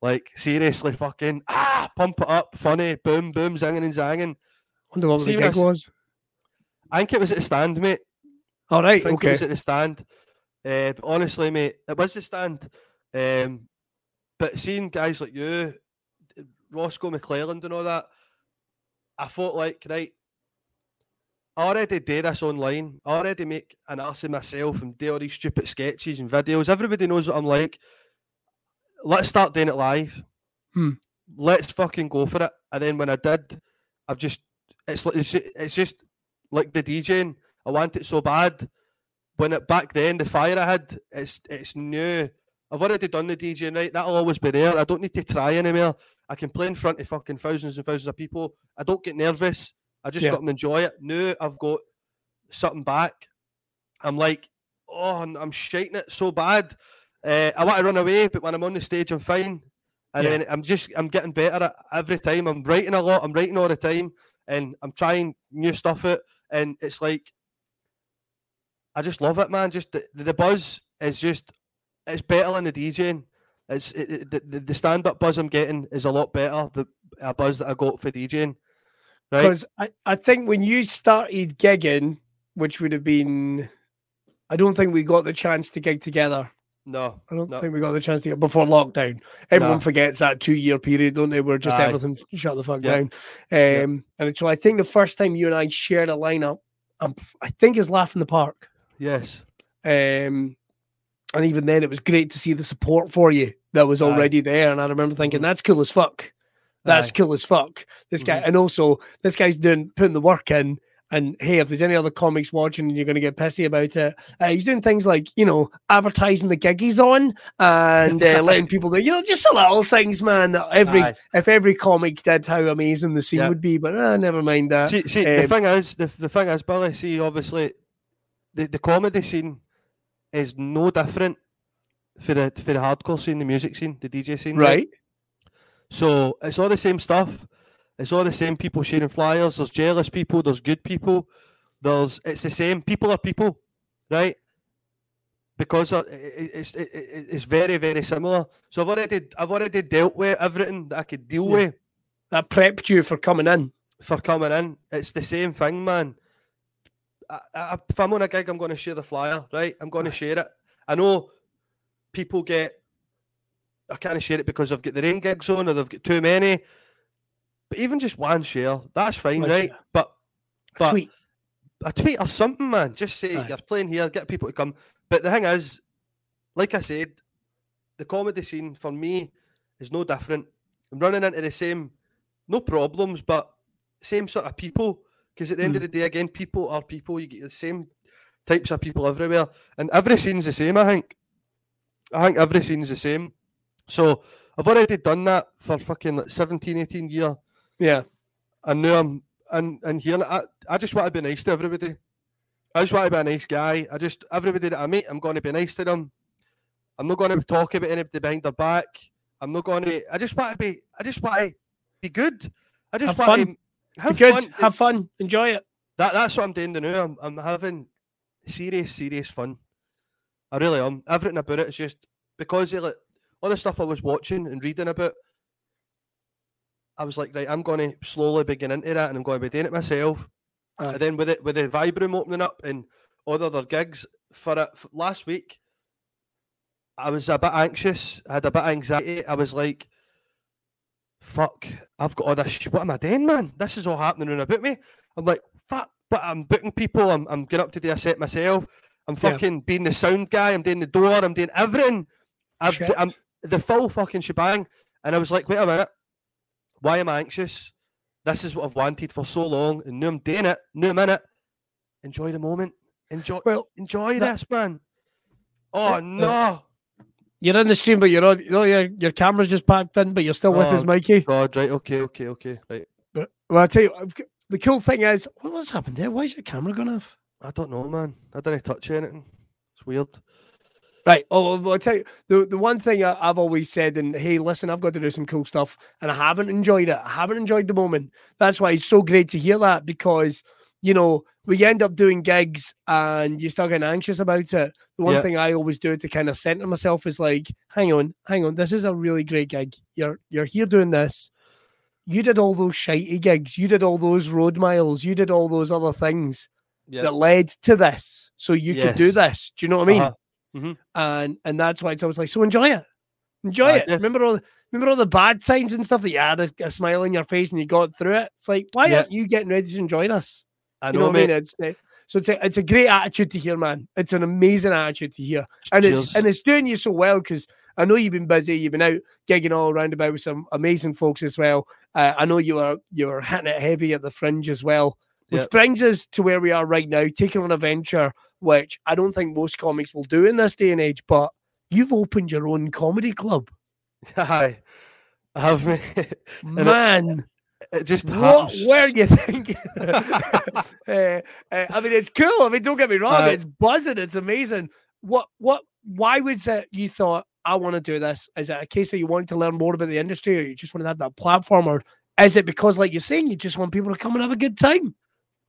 Like seriously, fucking ah, pump it up, funny, boom, boom, zinging and zanging. Wonder what See the gig was. I think it was at the stand, mate. All I right. think it was at the stand. Uh, but honestly, mate, it was the stand. Um, but seeing guys like you, Roscoe McClelland and all that, I thought like, right, I already do this online. I already make an ass of myself and do all these stupid sketches and videos. Everybody knows what I'm like. Let's start doing it live. Hmm. Let's fucking go for it. And then when I did, I've just it's like it's, it's just like the DJing. I want it so bad. When it back then, the fire I had, it's it's new. I've already done the DJing right. That'll always be there. I don't need to try anymore. I can play in front of fucking thousands and thousands of people. I don't get nervous. I just Yeah. got to enjoy it. Now I've got something back. I'm like, oh, I'm- shaking it so bad. Uh, I want to run away, but when I'm on the stage, I'm fine. And Yeah. then I'm just, I'm getting better at every time. I'm writing a lot. I'm writing all the time, and I'm trying new stuff out. And it's like, I just love it, man. Just the, the buzz is just, it's better than the DJing. It's it, it- the, the, stand up buzz I'm getting is a lot better. The a buzz that I got for DJing, right? Because I, I think when you started gigging, which would have been, I don't think we got the chance to gig together. No, I don't No. think we got the chance to get before lockdown. Everyone No. forgets that two year period, don't they? Where just Aye. everything shut the fuck Yeah. down. Um, Yeah. And so I think the first time you and I shared a lineup, um, I think is Laugh in the Park. yes, Um, and even then, it was great to see the support for you that was Aye. already there. And I remember thinking, Mhm. that's cool as fuck. That's Aye. cool as fuck. This guy, Mhm. and also this guy's doing putting the work in. And hey, if there's any other comics watching and you're going to get pissy about it, uh, he's doing things like, you know, advertising the gig he's on and uh, *laughs* letting people know, you know, just the little things, man. that Every Aye. if every comic did how amazing the scene Yeah. would be, but uh, never mind that. See, see the um, thing is, the, the thing is, Billy. See, obviously, the, the comedy scene is no different for the for the hardcore scene, the music scene, the DJ scene, right? So it's all the same stuff. It's all the same people sharing flyers. There's jealous people. There's good people. There's it's the same. People are people, right? Because it's it, it- it's very very similar. So I've already I've already dealt with everything that I could deal Yeah. with That prepped you for coming in. for coming in. It's the same thing, man. I, I, if I'm on a gig, I'm going to share the flyer, right? I'm going to share it. I know people get, I can't share it because I've got their own gigs on or they've got too many. But even just one share, that's fine, One right? share. But A But- tweet. a tweet or something, man. Just say Aye. you're playing here, get people to come. But the thing is, like I said, the comedy scene for me is no different. I'm running into the same, no problems, but same sort of people. Because at the end of Mm. the day, again, people are people. You get the same types of people everywhere, and every scene's the same. I think. I think every scene's the same. So I've already done that for fucking like 17, 18 years Yeah. and now I'm and and here I, I just want to be nice to everybody. I just want to be a nice guy. I just everybody that I meet, I'm going to be nice to them. I'm not going to talk about anybody behind their back. I'm not going to. I just want to be. I just want to be good. I just have want fun. to have be good. fun. Have fun. Enjoy it. That that's what I'm doing now. I'm I'm having serious, serious fun. I really am. Everything about it is just because of like all the stuff I was watching and reading about. I was like, right, I'm going to slowly begin into that, and I'm going to be doing it myself. And then with it, with the Vibe Room opening up and all the other gigs for it f- last week, I was a bit anxious. I had a bit of anxiety. I was like, "Fuck, I've got all this. Sh- what am I doing, man? This is all happening around about me." I'm like, "Fuck," but I'm booking people. I'm, I'm getting up to do a set myself. I'm Yeah. fucking being the sound guy. I'm doing the door. I'm doing everything. Shit. I'm the full fucking shebang. And I was like, "Wait a minute, why am I anxious? This is what I've wanted for so long, and now I'm doing it. Now I'm in it. Enjoy the moment. Enjoy, Well, enjoy that- this, man. Oh no, you're in the stream, but you're on. You know, your your camera's just packed in, but you're still with oh, us, Oh. Mikey. God, right? Okay, okay, okay, right. But, well, I tell you, the cool thing is, what, what's happened there? Why is your camera going off? I don't know, man. I didn't touch anything. It's weird. Right. Oh, I'll tell you the, the one thing I, I've always said, and hey, listen, I've got to do some cool stuff, and I haven't enjoyed it. I haven't enjoyed the moment. That's why it's so great to hear that because, you know, we end up doing gigs and you start getting anxious about it. The one Yeah. thing I always do to kind of center myself is like, hang on, hang on, this is a really great gig. You're you're here doing this. You did all those shitey gigs. You did all those road miles. You did all those other things Yeah. that led to this, so you could do this. Do you know what I mean? Uh-huh. Mhm. and and that's why it's always like so enjoy it. Enjoy Aye, it. def- remember all the, remember all the bad times and stuff that you had a, a smile on your face and you got through it? It's like why Yeah. aren't you getting ready to enjoy this? I you know, know what I mean? it's uh, so it's a, it's a great attitude to hear man. It's an amazing attitude to hear. And it's and it's doing you so well because I know you've been busy. You've been out gigging all around about with some amazing folks as well. Uh, I know you are you were hitting it heavy at the fringe as well which Yep. brings us to where we are right now taking on a venture which I don't think most comics will do in this day and age but you've opened your own comedy club. *laughs* Aye. I have me. *laughs* man. It just what happens. were you *laughs* thinking? Uh, uh, I mean it's cool. I mean don't get me wrong. Aye. it's buzzing. It's amazing. What what why was it you thought I want to do this is it a case that you wanted to learn more about the industry or you just wanted to have that platform or is it because like you're saying you just want people to come and have a good time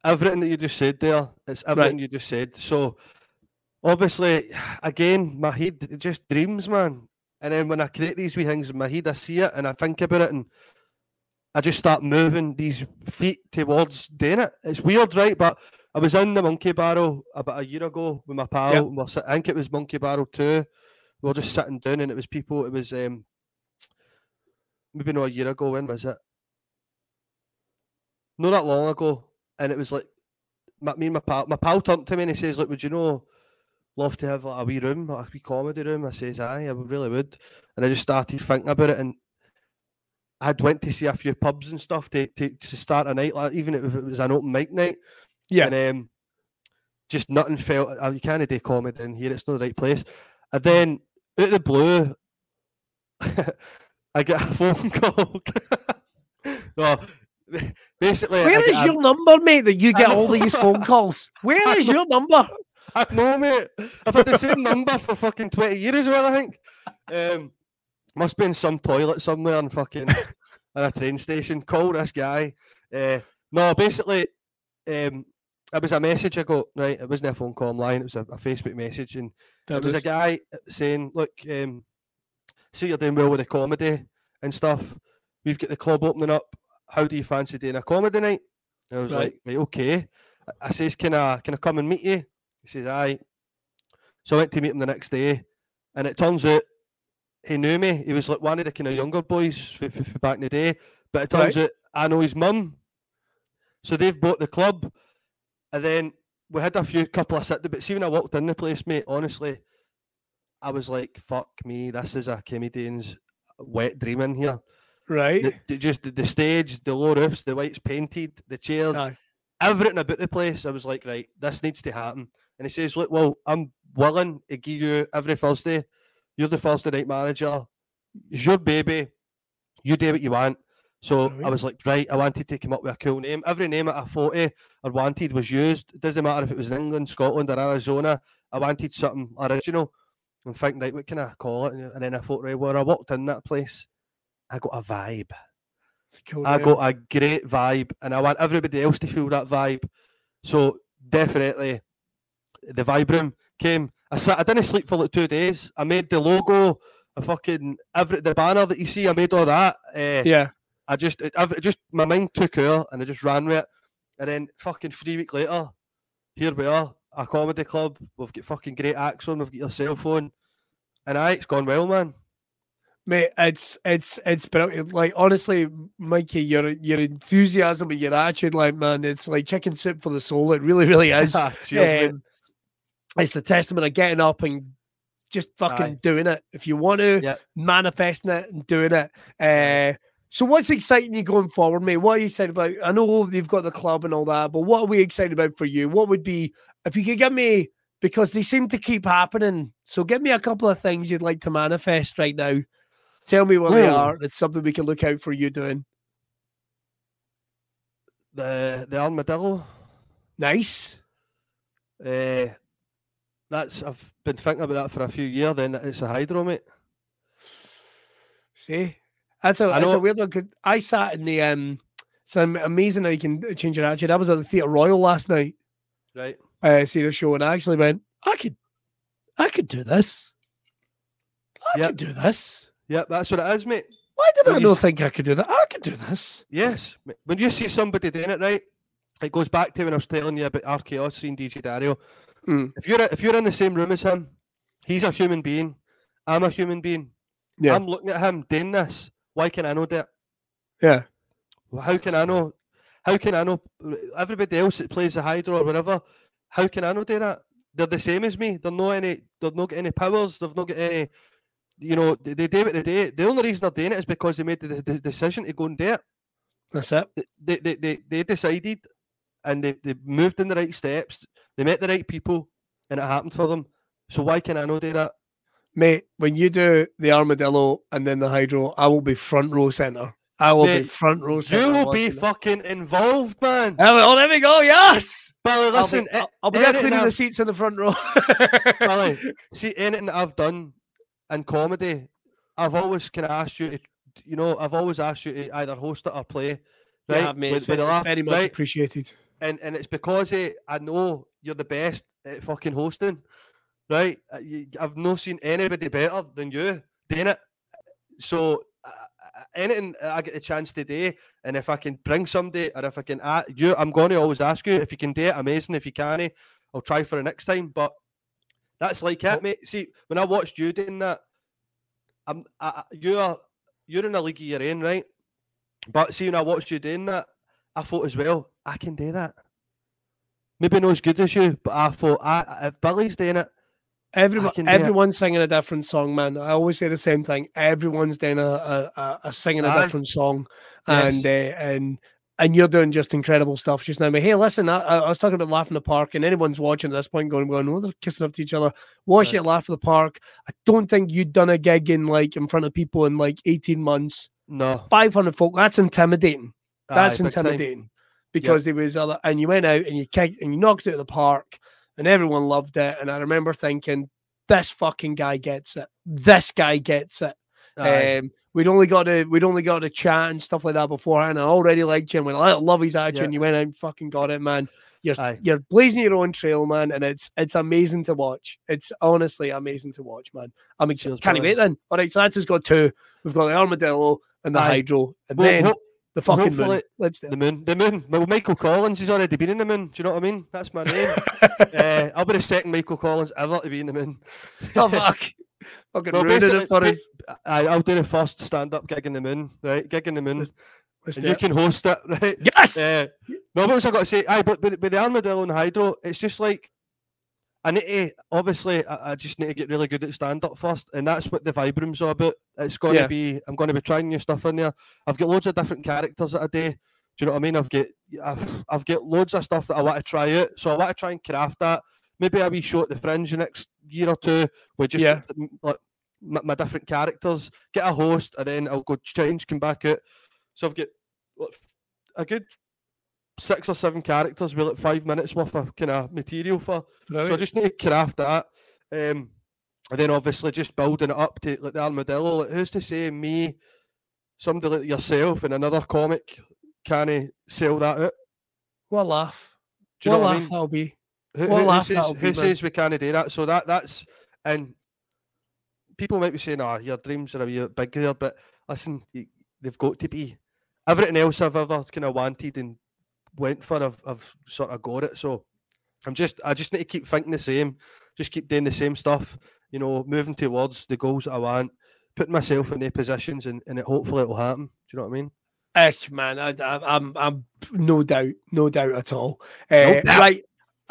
everything that you just said there, it's everything you just said. So obviously, again, my head it just dreams, man. And then when I create these wee things in my head, I see it and I think about it and I just start moving these feet towards doing it. It's weird, right? But I was in the monkey barrel about a year ago with my pal. Yep. we're I think it was monkey barrel two. We were just sitting down and it was people, it was um maybe not a year ago, when was it? Not that long ago. And it was like my, me and my pal, my pal turned to me and he says, "Look, would you know, love to have like, a wee room, like a wee comedy room?" I says, "Aye, I would really would." And I just started thinking about it, and I'd went to see a few pubs and stuff to to, to start a night, like even if it was an open mic night. Yeah. And um, just nothing felt. Uh, you can't do comedy in here; it's not the right place. And then out of the blue, *laughs* I get a phone *laughs* call. *laughs* no, *laughs* basically, Where get is a- your number, mate, that you get all these phone *laughs* calls? Where is your number? *laughs* I know, mate. I've had the same number for fucking 20 years as well, I think. Um, must be in some toilet somewhere in fucking in a train station. Call this guy. Uh, no, basically, um, it was a message I got, right? It wasn't a phone call line. it was a, a Facebook message. And it was a guy saying, Look, um, see, you're doing well with the comedy and stuff. We've got the club opening up. How do you fancy doing a comedy night? And I was Right. like, right, okay. I- says, Can I can I come and meet you? He says, Aye. So I went to meet him the next day, and it turns out he knew me. He was like one of the kind of younger boys back in the day. But it turns out I know his mum. So they've bought the club, and then we had a few couple of sit. But see, when I walked in the place, mate, honestly, I was like, "Fuck me, this is a comedian's wet dream in here." Right? The, the- just the, the stage, the low roofs, the white's painted, the chairs, Aye. everything about the place. I was like, right, this needs to happen. And he says, look, well, I'm willing to give you every Thursday. You're the Thursday night manager. It's your baby. You do what you want. So. I was like, right, I wanted to come up with a cool name. Every name that I thought of or wanted was used. It doesn't matter if it was in England, Scotland, or Arizona. I wanted something original. And think, right, what can I call it? And then I thought, right, well, I walked in that place, I got a vibe. Cool I got a great vibe, and I want everybody else to feel that vibe. So definitely, the vibe room came. I sat. I didn't sleep for like two days. I made the logo, a fucking every the banner that you see. I made all that. Uh, yeah. I just, it, I've- just my mind took over, and I just ran with it. And then fucking three weeks later, here we are, a comedy club. We've got fucking great acts on. We've got your cell phone, and aye, it's gone well, man. Mate, it's it's it's brilliant. Like honestly, Mikey, your your enthusiasm and your attitude, like man, it's like chicken soup for the soul. It really, really *laughs* is. Cheers. Um, it's the testament of getting up and just fucking Aye. doing it. If you want to, Yep. manifesting it and doing it. Uh, so, what's exciting you going forward, mate? What are you excited about? I know you've got the club and all that, but what are we excited about for you? What would be if you could give me because they seem to keep happening. So, give me a couple of things you'd like to manifest right now. Tell me what they are. It's something we can look out for you doing. The the armadillo. Nice. Uh, that's I've been thinking about that for a few years. Then it's a hydro, mate. See, that's a I that's a weird one. 'cause I sat in the um. It's amazing how you can change your attitude. I was at the Theatre Royal last night, Right. uh, see the show, and I actually went, I could, I could do this. I Yep. could do this. Yeah, that's what it is, mate. Why did Well, I you not think I could do that? I could do this. Yes. When you see somebody doing it right, it goes back to when I was telling you about Archaos and DJ Dario. Mm. If you're if you're in the same room as him, he's a human being. I'm a human being. Yeah. I'm looking at him doing this. Why can I know that? Yeah, Well, How can I know? How can I know? Everybody else that plays the hydro or whatever, how can I know do that? They're the same as me. They're not any. They've not got any powers. They've not got any. You know, they, they do what they do. The only reason they're doing it is because they made the, the decision to go and do it. that's it. They they, they, they decided, and they, they moved in the right steps. They met the right people, and it happened for them. So why can I not do that? Mate, when you do the armadillo and then the hydro, I will be front row center. I will be front row center. You will be it. fucking involved, man. Oh, there we go. Yes. Billy, I'll be, I'll, I'll be there cleaning the seats in the front row. Billy, *laughs* see anything that I've done in comedy, I've always kind of asked you to, you know, I've always asked you to either host it or play. Right? Yeah, mate, it's, with very, a it's laugh, very much right? appreciated. And and it's because eh, I know you're the best at fucking hosting, right? Uh, I've not seen anybody better than you doing it. So uh, uh, anything I get a chance today, and if I can bring somebody, or if I can, uh, you, I'm going to always ask you if you can do it. Amazing. If you can, I'll try for the next time. But that's like it, mate. See, when I watched you doing that, I'm, I, I- you're you're in a league of your own, right? But see, when I watched you doing that, I thought as well, I can do that. Maybe not as good as you, but I thought, I, if Billy's doing it, Everyone, can do it. everyone's singing a different song, man. I always say the same thing. Everyone's doing a, a, a, a singing a different song, and uh, and and you're doing just incredible stuff just now. But hey, listen, I, I was talking about Laugh in the Park, and anyone's watching at this point going, going, oh, they're kissing up to each other. Watch Right. it, Laugh in the Park. I don't think you'd done a gig in like in front of people in like 18 months. no. 500 folk. That's intimidating. That's aye, intimidating because there was other, and you went out and you kicked and you knocked it out of the park, and everyone loved it. And I remember thinking, this fucking guy gets it. This guy gets it. Um, we'd only got to we'd only got to chat and stuff like that beforehand. I already liked you and went, I love his attitude. Yeah. You went out and fucking got it, man. You're Aye. you're blazing your own trail, man, and it's it's amazing to watch. It's honestly amazing to watch, man. I'm excited. Can't wait then. All right, so that's just got two. We've got the armadillo and the Aye. hydro, and Well, then ho- the fucking moon. Let's do the moon, the moon. Well, Michael Collins has already been in the moon. Do you know what I mean? That's my name. *laughs* uh, I'll be the second Michael Collins ever to be in the moon. oh fuck! *laughs* Fucking Well, ruining it for us. I, I'll do the first stand-up gig in the moon, right? Gig in the moon, Let's- Let's and you it. can host it, *laughs* right? Yes. Uh, no, what was I got to say? Aye, but with, with the armadillo and hydro, it's just like I need to. Obviously, I, I just need to get really good at stand up first, and that's what the vibe are all about. It's going Yeah. to be. I'm going to be trying new stuff in there. I've got loads of different characters that I do. Do you know what I mean? I've got I've, I've got loads of stuff that I want to try out. So I want to try and craft that. Maybe a wee show at the Fringe next year or two with just Yeah. like my, my different characters. Get a host, and then I'll go change, come back out. So I've got a good six or seven characters with like five minutes worth of kind of material for. Brilliant. So I just need to craft that. Um, and then obviously just building it up to like the armadillo. Like, who's to say me, somebody like yourself and another comic can I sell that out? What laugh? Do you what know what laugh I mean? that'll be? Who, who, who says, who says we can't do that? So that that's and people might be saying, "Ah, oh, your dreams are a wee big there," but listen, they've got to be. Everything else I've ever kind of wanted and went for, I've, I've sort of got it. So I'm just, I just need to keep thinking the same, just keep doing the same stuff. You know, moving towards the goals that I want, putting myself in the positions, and, and it hopefully it'll happen. Do you know what I mean? Echt, man, I, am I'm, I'm no doubt, no doubt at all. Uh, right,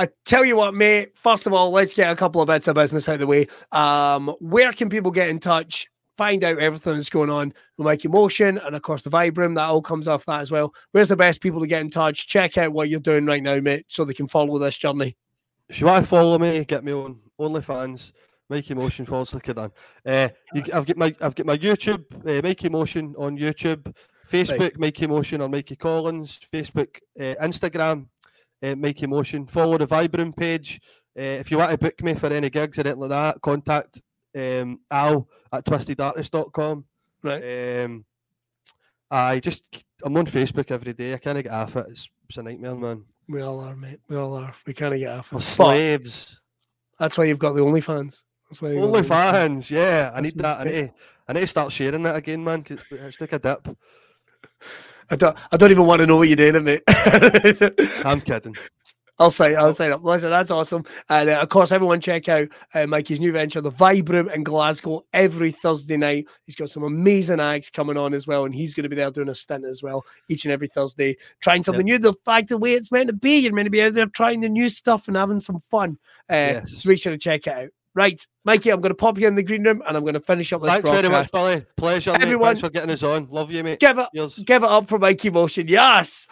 I tell you what, mate. First of all, let's get a couple of bits of business out of the way. Um, where can people get in touch? Find out everything that's going on with Mikey Motion and of course the Vibe Room. That all comes off that as well. Where's the best people to get in touch? Check out what you're doing right now, mate, so they can follow this journey. If you want to follow me, get me on OnlyFans. Mikey Motion falls like a done. Uh, you, I've got my I've got my YouTube, uh, Mikey Motion on YouTube, Facebook, right. Mikey Motion or Mikey Collins, Facebook, uh, Instagram, uh, Mikey Motion. Follow the Vibe Room page. Uh, if you want to book me for any gigs or anything like that, contact um, Al at twistedartist.com. Right. Um, I just I'm on Facebook every day. I can't get off it. It's, it's a nightmare, man. We all are, mate. We all are. We can't get off it. We're slaves. But that's why you've got the OnlyFans. That's why OnlyFans. Yeah, I need that. I need, to, I need to start sharing that again, man. Cause it's like a dip. *laughs* I don't. I don't even want to know what you're doing, mate. *laughs* I'm kidding. I'll say, I'll say that. Listen, that's awesome. And uh, of course, everyone check out uh, Mikey's new venture, the Vibe Room in Glasgow, every Thursday night. He's got some amazing acts coming on as well, and he's going to be there doing a stint as well each and every Thursday, trying something yep. new. The fact the way it's meant to be, you're meant to be out there trying the new stuff and having some fun. Uh, yes. So make sure to check it out. Right, Mikey, I'm going to pop you in the green room and I'm going to finish up this Thanks broadcast. very much, Billy. Pleasure, Everyone, mate. Thanks for getting us on. Love you, mate. Give it, give it up for Mikey Motion. Yes.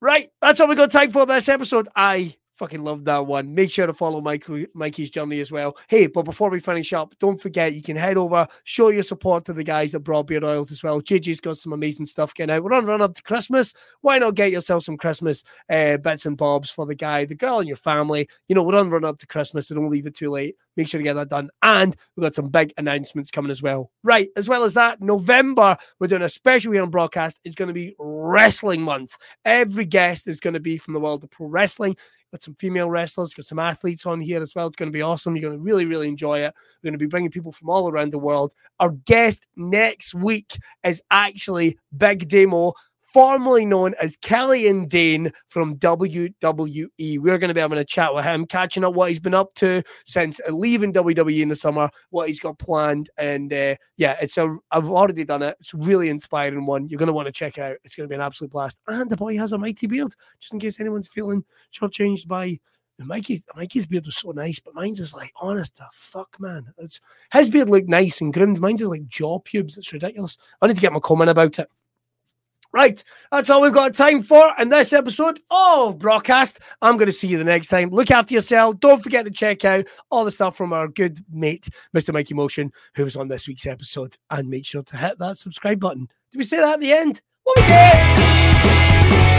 Right, that's all we got time for this episode. I Fucking love that one. Make sure to follow Mike, Mikey's journey as well. Hey, but before we finish up, don't forget you can head over, show your support to the guys at Braw Beard Oils as well. JJ's got some amazing stuff getting out. We're on run up to Christmas. Why not get yourself some Christmas uh, bits and bobs for the guy, the girl, and your family? You know, we're on run up to Christmas, so don't leave it too late. Make sure to get that done. And we've got some big announcements coming as well. Right, as well as that, November, we're doing a special here on Braw Cast. It's going to be wrestling month. Every guest is going to be from the world of pro wrestling. Got some female wrestlers, got some athletes on here as well. It's going to be awesome. You're going to really, really enjoy it. We're going to be bringing people from all around the world. Our guest next week is actually Big Damo formerly known as Killian Dain from WWE. We're going to be having a chat with him, catching up what he's been up to since leaving WWE in the summer, what he's got planned, and uh, yeah, it's a. I've already done it. It's a really inspiring one. You're going to want to check it out. It's going to be an absolute blast. And the boy has a mighty beard, just in case anyone's feeling shortchanged by. Mikey, Mikey's beard was so nice, but mine's is like honest to fuck, man. It's his beard looked nice and groomed. Mine's is like jaw pubes. It's ridiculous. I need to get my comment about it. Right, that's all we've got time for in this episode of Braw Cast. I'm going to see you the next time. Look after yourself. Don't forget to check out all the stuff from our good mate, Mr. Mikey Motion, who was on this week's episode. And make sure to hit that subscribe button. Did we say that at the end? What we did?